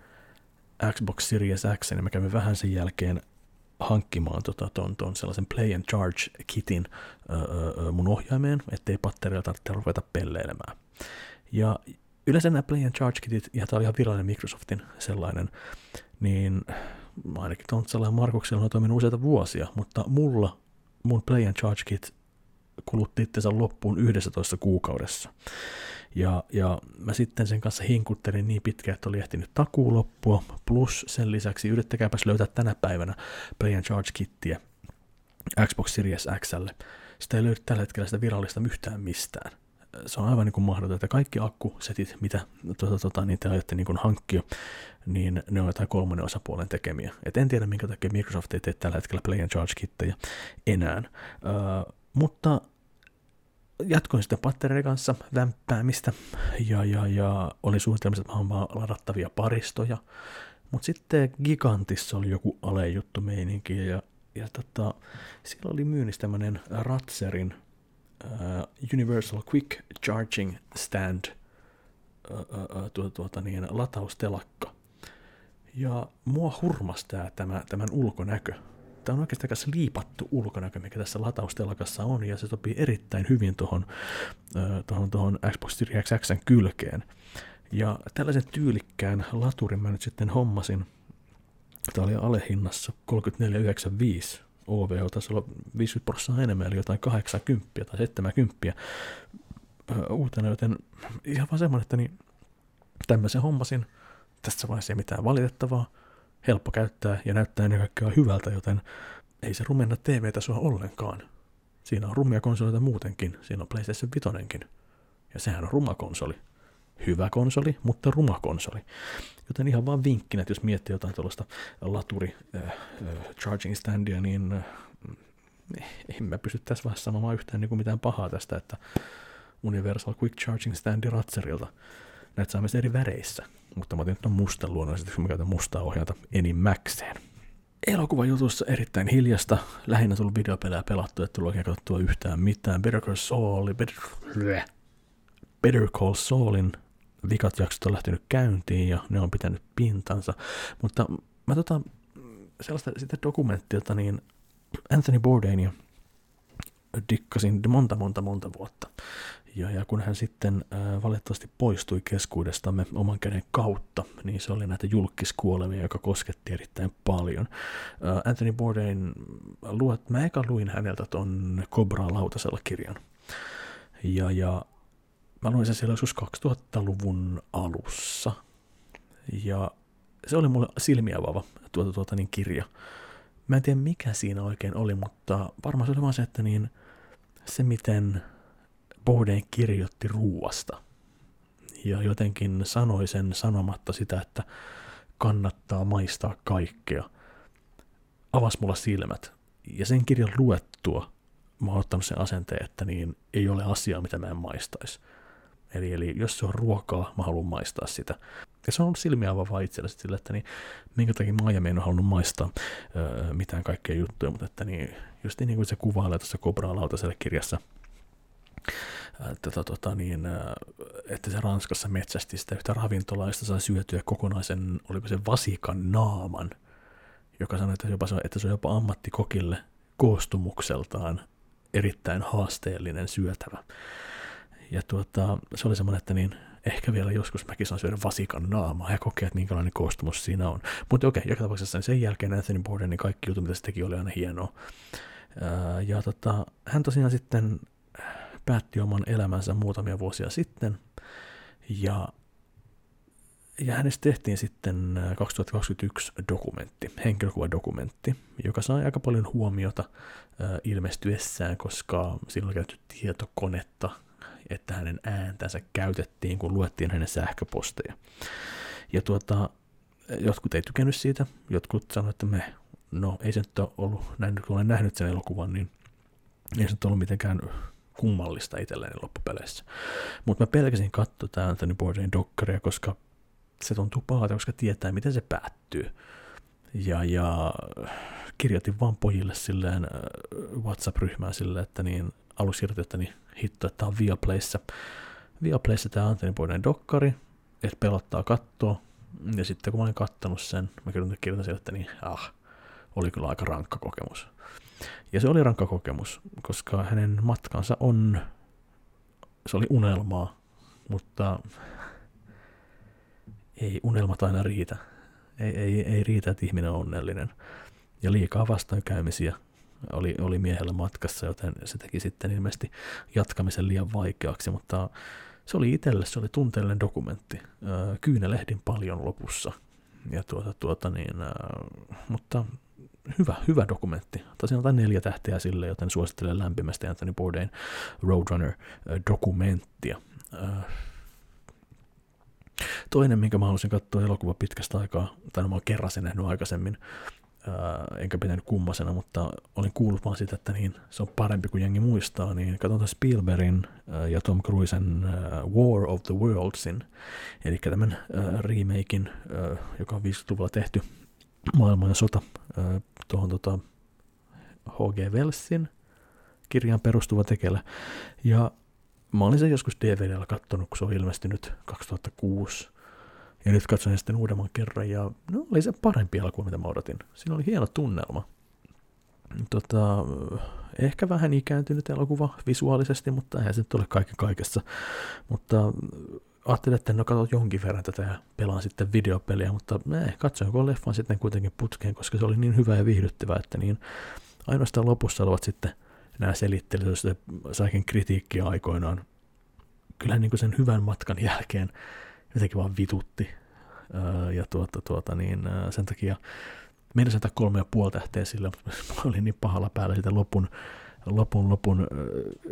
Xbox Series X, niin mä kävin vähän sen jälkeen hankkimaan tota, ton, ton sellaisen Play and Charge kitin öö, mun ohjaimeen, ettei patteria tarvitse ruveta pelleilemään. Ja yleensä nämä Play and Charge kitit, ja tämä oli ihan virallinen Microsoftin sellainen, niin ainakin Tontsalla ja Markuksella on toiminut useita vuosia, mutta mulla mun Play and Charge kit kulutti itsensä loppuun 11 kuukaudessa. Ja, ja mä sitten sen kanssa hinkuttelin niin pitkään, että oli ehtinyt takuu loppua, plus sen lisäksi yrittäkääpäs löytää tänä päivänä Play and Charge kittiä Xbox Series Xlle. Sitä ei löydy tällä hetkellä sitä virallista yhtään mistään. Se on aivan niin kuin mahdotonta, että kaikki akkusetit, mitä tuota, tuota, niin te ajatte niin hankkia, niin ne on jotain kolmannen osapuolen tekemiä. Et en tiedä, minkä takia Microsoft ei tee tällä hetkellä Play and Charge-kittejä enää. Uh, mutta jatkoin sitten pattereiden kanssa vämppäämistä ja, ja, ja oli suunnitelmissa, että mä ladattavia paristoja. Mutta sitten Gigantissa oli joku alejuttu meininki ja, ja tota, siellä oli myynnissä tämmöinen Ratzerin uh, Universal Quick Charging Stand uh, uh, tuota, tuota, niin, lataustelakka. Ja mua hurmas tämä, tämän ulkonäkö. Tämä on oikeastaan aika liipattu ulkonäkö, mikä tässä lataustelakassa on, ja se sopii erittäin hyvin tuohon, tuohon, tuohon Xbox Series Xn kylkeen. Ja tällaisen tyylikkään laturin mä nyt sitten hommasin. Tämä oli alehinnassa 34,95 OVH, taisi olla 50 prosenttia enemmän, eli jotain 80 tai 70 uutena, joten ihan vaan semmoinen, että niin tämmöisen hommasin. Tässä vaiheessa ei mitään valitettavaa helppo käyttää ja näyttää ennen kaikkea hyvältä, joten ei se rumenna TV-tasoa ollenkaan. Siinä on rumia konsoleita muutenkin, siinä on PlayStation 5 ja sehän on ruma konsoli. Hyvä konsoli, mutta ruma konsoli. Joten ihan vaan vinkkinä, että jos miettii jotain tuollaista laturi äh, äh, charging standia, niin äh, en mä pysty tässä vaiheessa sanomaan yhtään niin kuin mitään pahaa tästä, että Universal Quick Charging Standi Ratserilta. Näitä saa myös eri väreissä, mutta mä otin nyt musta luonnollisesti, kun mä käytän mustaa ohjata enimmäkseen. Elokuvajutussa erittäin hiljasta, lähinnä tullut videopelejä pelattu, että tullut oikein katsottua yhtään mitään. Better Call Saul, Better, Better Call Saulin vikat jaksot on lähtenyt käyntiin ja ne on pitänyt pintansa, mutta mä tota, sellaista sitä dokumenttiota, niin Anthony Bourdainia dikkasin monta monta monta vuotta. Ja, ja kun hän sitten äh, valitettavasti poistui keskuudestamme oman käden kautta, niin se oli näitä julkiskuolemia, joka kosketti erittäin paljon. Äh, Anthony Bourdain, luot, mä eka luin häneltä ton Cobra lautasella kirjan. Ja, ja mä luin sen siellä joskus 2000-luvun alussa. Ja se oli mulle silmiä avaava tuota, tuota, niin kirja. Mä en tiedä mikä siinä oikein oli, mutta varmaan se oli vaan se, että niin, se miten Bourdain kirjoitti ruuasta. Ja jotenkin sanoi sen sanomatta sitä, että kannattaa maistaa kaikkea. Avas mulla silmät. Ja sen kirjan luettua mä oon ottanut sen asenteen, että niin ei ole asiaa, mitä mä en maistaisi. Eli, eli jos se on ruokaa, mä haluan maistaa sitä. Ja se on silmiä avaavaa itsellesi sille, että niin, minkä takia mä aiemmin en halunnut maistaa öö, mitään kaikkea juttuja, mutta että niin, just niin kuin se kuvailee tuossa Kobraa lautaselle kirjassa, että, tota, tota, niin, että se Ranskassa metsästi sitä yhtä ravintolaista saa syötyä kokonaisen, oliko se vasikan naaman, joka sanoi, että, jopa, että se on jopa ammattikokille koostumukseltaan erittäin haasteellinen syötävä. Ja tuota, se oli semmoinen, että niin, ehkä vielä joskus mäkin saan syödä vasikan naamaa ja kokea, että minkälainen koostumus siinä on. Mutta okei, joka tapauksessa niin sen jälkeen Anthony Bourdain niin kaikki jutut, mitä se teki, oli aina hienoa. Ja tota, hän tosiaan sitten päätti oman elämänsä muutamia vuosia sitten, ja, ja hänestä tehtiin sitten 2021 dokumentti, henkilökuvadokumentti, joka sai aika paljon huomiota ilmestyessään, koska silloin käytetty tietokonetta että hänen ääntänsä käytettiin, kun luettiin hänen sähköposteja. Ja tuota, jotkut ei tykännyt siitä, jotkut sanoivat, että me, no ei se nyt ole ollut, näin kun olen nähnyt sen elokuvan, niin ei se nyt ollut mitenkään kummallista itselleen loppupeleissä. Mutta mä pelkäsin katsoa tämä Anthony Bourdain dokkaria, koska se tuntuu pahalta, koska tietää, miten se päättyy. Ja, ja kirjoitin vaan pojille silleen äh, WhatsApp-ryhmään silleen, että niin alussa että niin hitto, että tämä on Viaplayssa. Viaplayssa tämä Antoni Boyden dokkari, että pelottaa kattoa. Ja sitten kun mä olin kattonut sen, mä kirjoitin, kirjoitin että niin, ah, oli kyllä aika rankka kokemus. Ja se oli rankka kokemus, koska hänen matkansa on, se oli unelmaa, mutta ei unelmat aina riitä. Ei, ei, ei riitä, että ihminen on onnellinen. Ja liikaa vastoinkäymisiä oli, oli miehellä matkassa, joten se teki sitten ilmeisesti jatkamisen liian vaikeaksi, mutta se oli itselle, se oli tunteellinen dokumentti. Kyynelehdin paljon lopussa. Ja tuota, tuota niin, mutta hyvä, hyvä dokumentti. Tosiaan jotain neljä tähteä sille, joten suosittelen lämpimästi Anthony Bourdain Roadrunner-dokumenttia. Toinen, minkä mä halusin katsoa elokuva pitkästä aikaa, tai mä oon kerran sen nähnyt aikaisemmin, enkä pitänyt kummasena, mutta olin kuullut vaan sitä, että niin, se on parempi kuin jengi muistaa, niin katsotaan Spielbergin ja Tom Cruisen War of the Worldsin, eli tämän remakein, joka on 50-luvulla tehty maailman sota tuohon tota, H.G. Wellsin kirjaan perustuva tekele. Ja mä olin sen joskus DVDllä kattonut, kun se on ilmestynyt 2006. Ja nyt katsoin sitten uudemman kerran, ja no oli se parempi elokuva, mitä mä odotin. Siinä oli hieno tunnelma. Tota, ehkä vähän ikääntynyt elokuva visuaalisesti, mutta eihän se nyt ole kaiken kaikessa. Mutta ajattelin, että no katsot jonkin verran tätä ja pelaan sitten videopeliä, mutta eh, katsoin leffan sitten kuitenkin putkeen, koska se oli niin hyvä ja viihdyttävä, että niin ainoastaan lopussa olevat sitten nämä selittelyt, joista saikin kritiikkiä aikoinaan. Kyllä niin kuin sen hyvän matkan jälkeen jotenkin vaan vitutti. ja tuota, tuota, niin, sen takia meidän sitä kolme ja puoli tähteä sillä, mutta mä olin niin pahalla päällä sitä lopun lopun lopun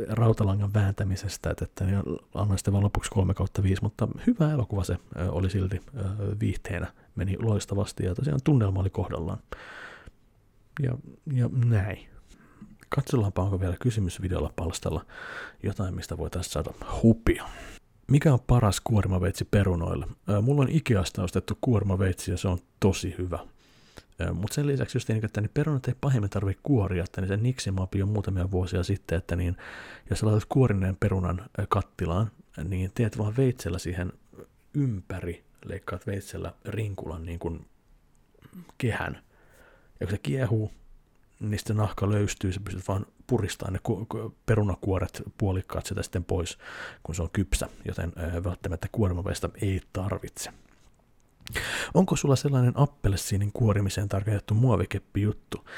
rautalangan vääntämisestä, että, että annoin sitten vaan lopuksi 3 kautta 5, mutta hyvä elokuva se oli silti viihteenä, meni loistavasti ja tosiaan tunnelma oli kohdallaan. Ja, ja näin. Katsellaanpa, onko vielä kysymysvideolla palstalla jotain, mistä voitaisiin saada hupia. Mikä on paras kuorimaveitsi perunoille? Mulla on Ikeasta ostettu kuorimaveitsi ja se on tosi hyvä. Mutta sen lisäksi just niin, että niin perunat ei pahemmin tarvitse kuoria, että niin se niksimapi on muutamia vuosia sitten, että niin, jos laitat kuorineen perunan kattilaan, niin teet vaan veitsellä siihen ympäri, leikkaat veitsellä rinkulan niin kuin kehän. Ja kun se kiehuu, niin sitten nahka löystyy, sä pystyt vaan puristamaan ne perunakuoret puolikkaat sitä sitten pois, kun se on kypsä, joten välttämättä kuormaveista ei tarvitse. Onko sulla sellainen appelsiinin kuorimiseen tarkoitettu muovikeppi juttu?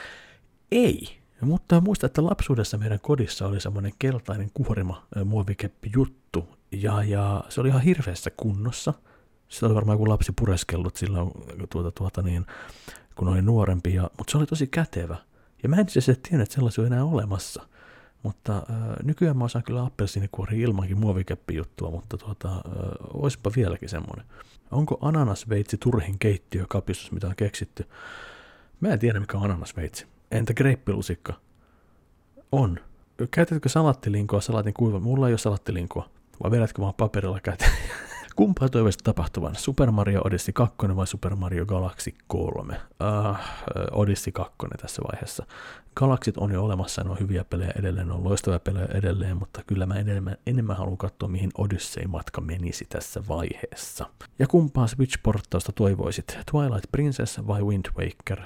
Ei, mutta muista, että lapsuudessa meidän kodissa oli semmoinen keltainen kuorima muovikeppi juttu, ja, ja se oli ihan hirveässä kunnossa. Sitä oli varmaan joku lapsi pureskellut silloin, tuota, tuota, niin, kun oli nuorempi, ja, mutta se oli tosi kätevä. Ja mä en itse asiassa tiennyt, että sellaisia on enää olemassa. Mutta äh, nykyään mä osaan kyllä appelsiinikuori ilmankin muovikeppijuttua, mutta tuota, äh, olisipa vieläkin semmoinen. Onko ananasveitsi turhin keittiökapistus, mitä on keksitty? Mä en tiedä, mikä on ananasveitsi. Entä greippilusikka? On. Käytätkö salattilinkoa salaatin kuiva? Mulla ei ole salattilinkoa. Vai vedätkö vaan paperilla käteen? Kumpaa toivoisit tapahtuvan? Super Mario Odyssey 2 vai Super Mario Galaxy 3? Uh, Odyssey 2 tässä vaiheessa. Galaxit on jo olemassa, ne on hyviä pelejä edelleen, ne on loistavia pelejä edelleen, mutta kyllä mä enemmän, enemmän haluan katsoa, mihin Odyssey-matka menisi tässä vaiheessa. Ja kumpaa Switch-porttausta toivoisit? Twilight Princess vai Wind Waker?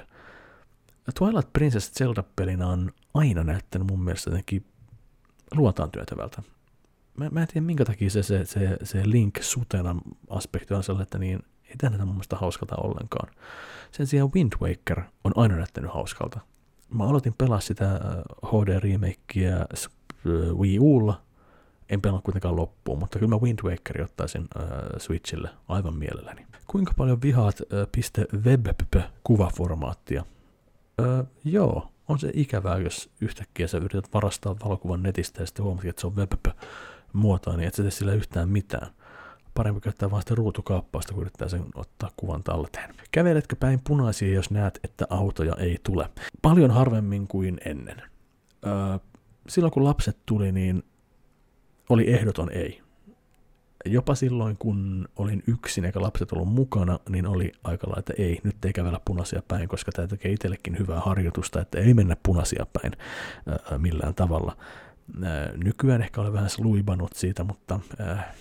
Twilight Princess Zelda-pelinä on aina näyttänyt mun mielestä jotenkin luotaan työtävältä mä, mä en tiedä minkä takia se, se, se, se Link Sutena aspekti on sellainen, että niin ei tämä näytä mun mielestä hauskalta ollenkaan. Sen sijaan Wind Waker on aina näyttänyt hauskalta. Mä aloitin pelaa sitä HD-remakea äh, äh, Wii Ulla, en pelannut kuitenkaan loppuun, mutta kyllä mä Wind Wakerin ottaisin äh, Switchille aivan mielelläni. Kuinka paljon vihaat äh, .webp-kuvaformaattia? Äh, joo, on se ikävää, jos yhtäkkiä sä yrität varastaa valokuvan netistä ja sitten huomaat, että se on webp muotoa, niin et sä tee sillä yhtään mitään. Parempi käyttää vaan sitä ruutukaappausta, kun yrittää sen ottaa kuvan talteen. Käveletkö päin punaisia, jos näet, että autoja ei tule? Paljon harvemmin kuin ennen. Öö, silloin kun lapset tuli, niin oli ehdoton ei. Jopa silloin, kun olin yksin eikä lapset ollut mukana, niin oli aika lailla, että ei, nyt ei kävellä punaisia päin, koska tämä tekee itsellekin hyvää harjoitusta, että ei mennä punaisia päin öö, millään tavalla. Nykyään ehkä olen vähän sluibanut siitä, mutta, äh,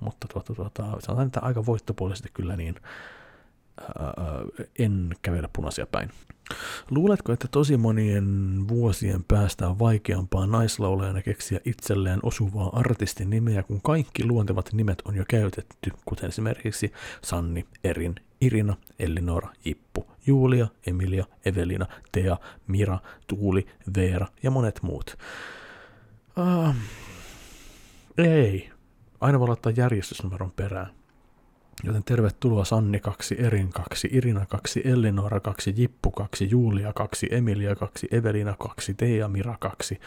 mutta tuota, tuota, sanotaan, että aika voittopuolisesti kyllä niin äh, en kävele punaisia päin. Luuletko, että tosi monien vuosien päästä on vaikeampaa naislaulajana keksiä itselleen osuvaa artistin nimeä, kun kaikki luontevat nimet on jo käytetty, kuten esimerkiksi Sanni, Erin, Irina, Elinora, Jippu, Julia, Emilia, Evelina, Tea, Mira, Tuuli, Veera ja monet muut. Uh, ei. aina voi laittaa järjestysnumeron perään. Joten tervetuloa Sanni 2, Erin 2, Irina 2, Ellinora 2, Jippu 2, Julia 2, Emilia 2, Evelina 2, Teija Mira 2,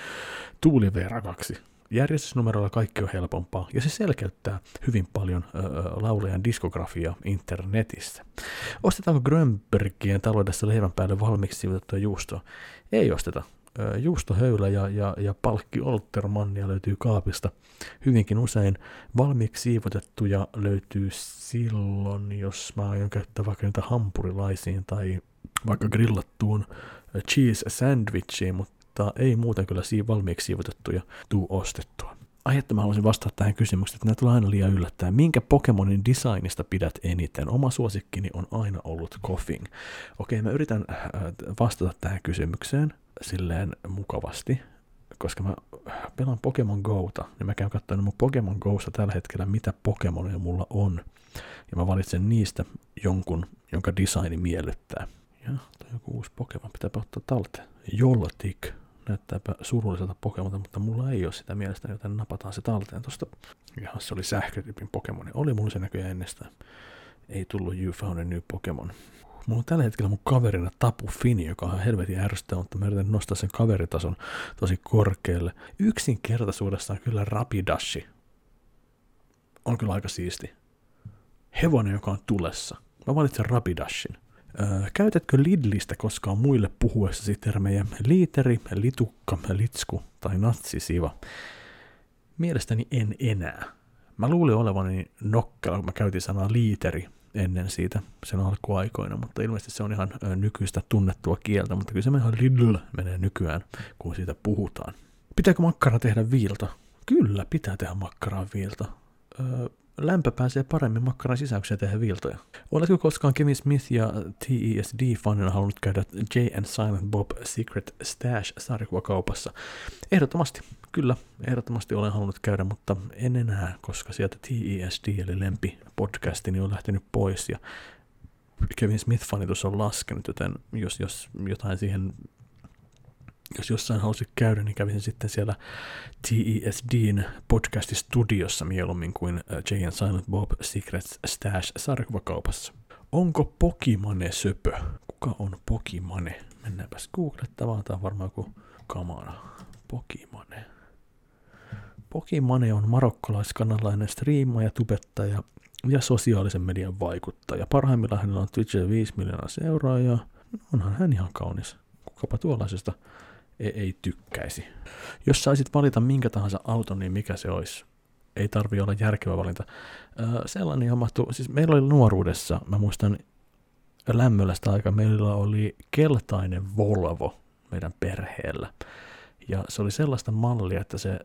Tuuli Veera 2. Järjestysnumerolla kaikki on helpompaa ja se selkeyttää hyvin paljon ö, laulajan diskografia internetissä. Ostetaanko Grönbergien taloudessa leivän päälle valmiiksi sijoitettua juustoa? Ei osteta juustohöylä ja, ja, ja palkki Oltermannia löytyy kaapista hyvinkin usein. Valmiiksi siivotettuja löytyy silloin, jos mä aion käyttää vaikka niitä hampurilaisiin tai vaikka grillattuun cheese sandwichiin, mutta ei muuten kyllä valmiiksi siivotettuja tuu ostettua. Ai että mä haluaisin vastata tähän kysymykseen, että nämä tulee aina liian yllättäen. Minkä Pokemonin designista pidät eniten? Oma suosikkini on aina ollut Koffing. Okei, mä yritän vastata tähän kysymykseen silleen mukavasti, koska mä pelaan Pokemon Gouta, niin mä käyn katsomaan mun Pokemon Goissa tällä hetkellä, mitä Pokemonia mulla on. Ja mä valitsen niistä jonkun, jonka designi miellyttää. Ja toi joku uusi Pokemon, pitää ottaa talteen. Joltik, näyttääpä surulliselta Pokemonta, mutta mulla ei ole sitä mielestä, joten napataan se talteen tosta. Ja se oli sähkötyypin Pokemoni. Oli mulla se näköjään ennestään. Ei tullut You Found a New Pokemon. Mulla on tällä hetkellä mun kaverina Tapu Fini, joka on helvetin ärsyttävä, mutta mä yritän nostaa sen kaveritason tosi korkealle. Yksinkertaisuudessaan kyllä Rapidashi on kyllä aika siisti. Hevonen, joka on tulessa. Mä valitsen Rapidashin. Öö, käytätkö Lidlistä koskaan muille puhuessasi termejä liiteri, litukka, litsku tai natsisiva? Mielestäni en enää. Mä luulin olevani nokkela, kun mä käytin sanaa liiteri ennen siitä sen alkuaikoina, mutta ilmeisesti se on ihan nykyistä tunnettua kieltä, mutta kyllä se ihan Lidl menee nykyään, kun siitä puhutaan. Pitääkö makkara tehdä viilta? Kyllä, pitää tehdä makkaraa viilta. Öö, lämpö pääsee paremmin makkaran sisäyksiä tehdä viiltoja. Oletko koskaan Kevin Smith ja TESD-fanina halunnut käydä Jay and Silent Bob Secret Stash sarjakuvakaupassa? Ehdottomasti, kyllä, ehdottomasti olen halunnut käydä, mutta en enää, koska sieltä TESD eli lempi podcastini on lähtenyt pois ja Kevin Smith-fanitus on laskenut, joten jos, jos jotain siihen jos jossain halusit käydä, niin kävisin sitten siellä TESDn podcastistudiossa mieluummin kuin äh, Jay and Silent Bob Secrets Stash sarjakuvakaupassa. Onko Pokimane söpö? Kuka on Pokimane? Mennäänpäs googlettamaan, tämä on varmaan kuin kamana. Pokimane. Pokimane on marokkolais-kanalainen striimaaja, tubettaja ja sosiaalisen median vaikuttaja. Parhaimmillaan hänellä on Twitchillä 5 miljoonaa seuraajaa. Onhan hän ihan kaunis. Kukapa tuollaisesta ei, ei tykkäisi. Jos saisit valita minkä tahansa auton, niin mikä se olisi? Ei tarvi olla järkevä valinta. Öö, sellainen homma, siis meillä oli nuoruudessa, mä muistan lämmölästä aika, meillä oli keltainen Volvo meidän perheellä. Ja se oli sellaista mallia, että se,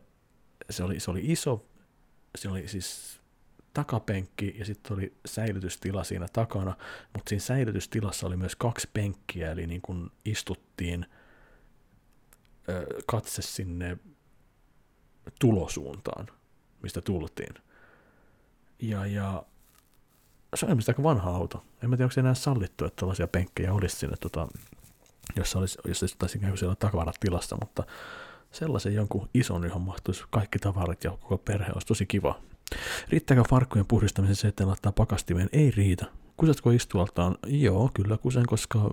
se, oli, se oli iso, se oli siis takapenkki ja sitten oli säilytystila siinä takana, mutta siinä säilytystilassa oli myös kaksi penkkiä, eli niin kun istuttiin – katse sinne tulosuuntaan, mistä tultiin. Ja, ja se on aika vanha auto. En mä tiedä, onko se enää sallittu, että tällaisia penkkejä olisi sinne, tota, jossa olisi, jos olisi kuin siellä takavaratilassa, mutta sellaisen jonkun ison, johon mahtuisi kaikki tavarat ja koko perhe olisi tosi kiva. Riittääkö farkkujen puhdistamisen se, että laittaa pakastimeen? Ei riitä. Kusetko istualtaan? Joo, kyllä kusen, koska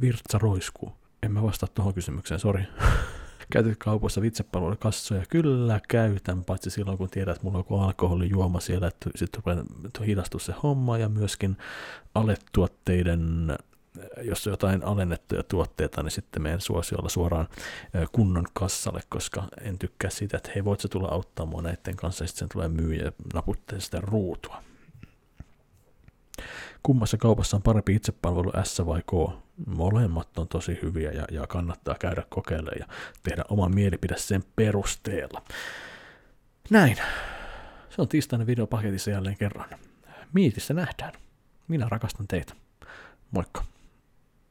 virtsa roiskuu. En mä vastaa tuohon kysymykseen, sori. Käytät kaupassa vitsepalveluja kassoja? Kyllä käytän, paitsi silloin kun tiedät, että mulla on joku alkoholijuoma siellä, että sitten hidastua se homma ja myöskin aletuotteiden jos on jotain alennettuja tuotteita, niin sitten meidän suosiolla suoraan kunnon kassalle, koska en tykkää siitä, että hei, voit sä tulla auttamaan näiden kanssa, ja sitten tulee myyjä ja naputtaa sitä ruutua. Kummassa kaupassa on parempi itsepalvelu S vai K? Molemmat on tosi hyviä ja, ja kannattaa käydä kokeilemaan ja tehdä oma mielipide sen perusteella. Näin. Se on tiistaina videopaketissa jälleen kerran. Miitissä nähdään. Minä rakastan teitä. Moikka.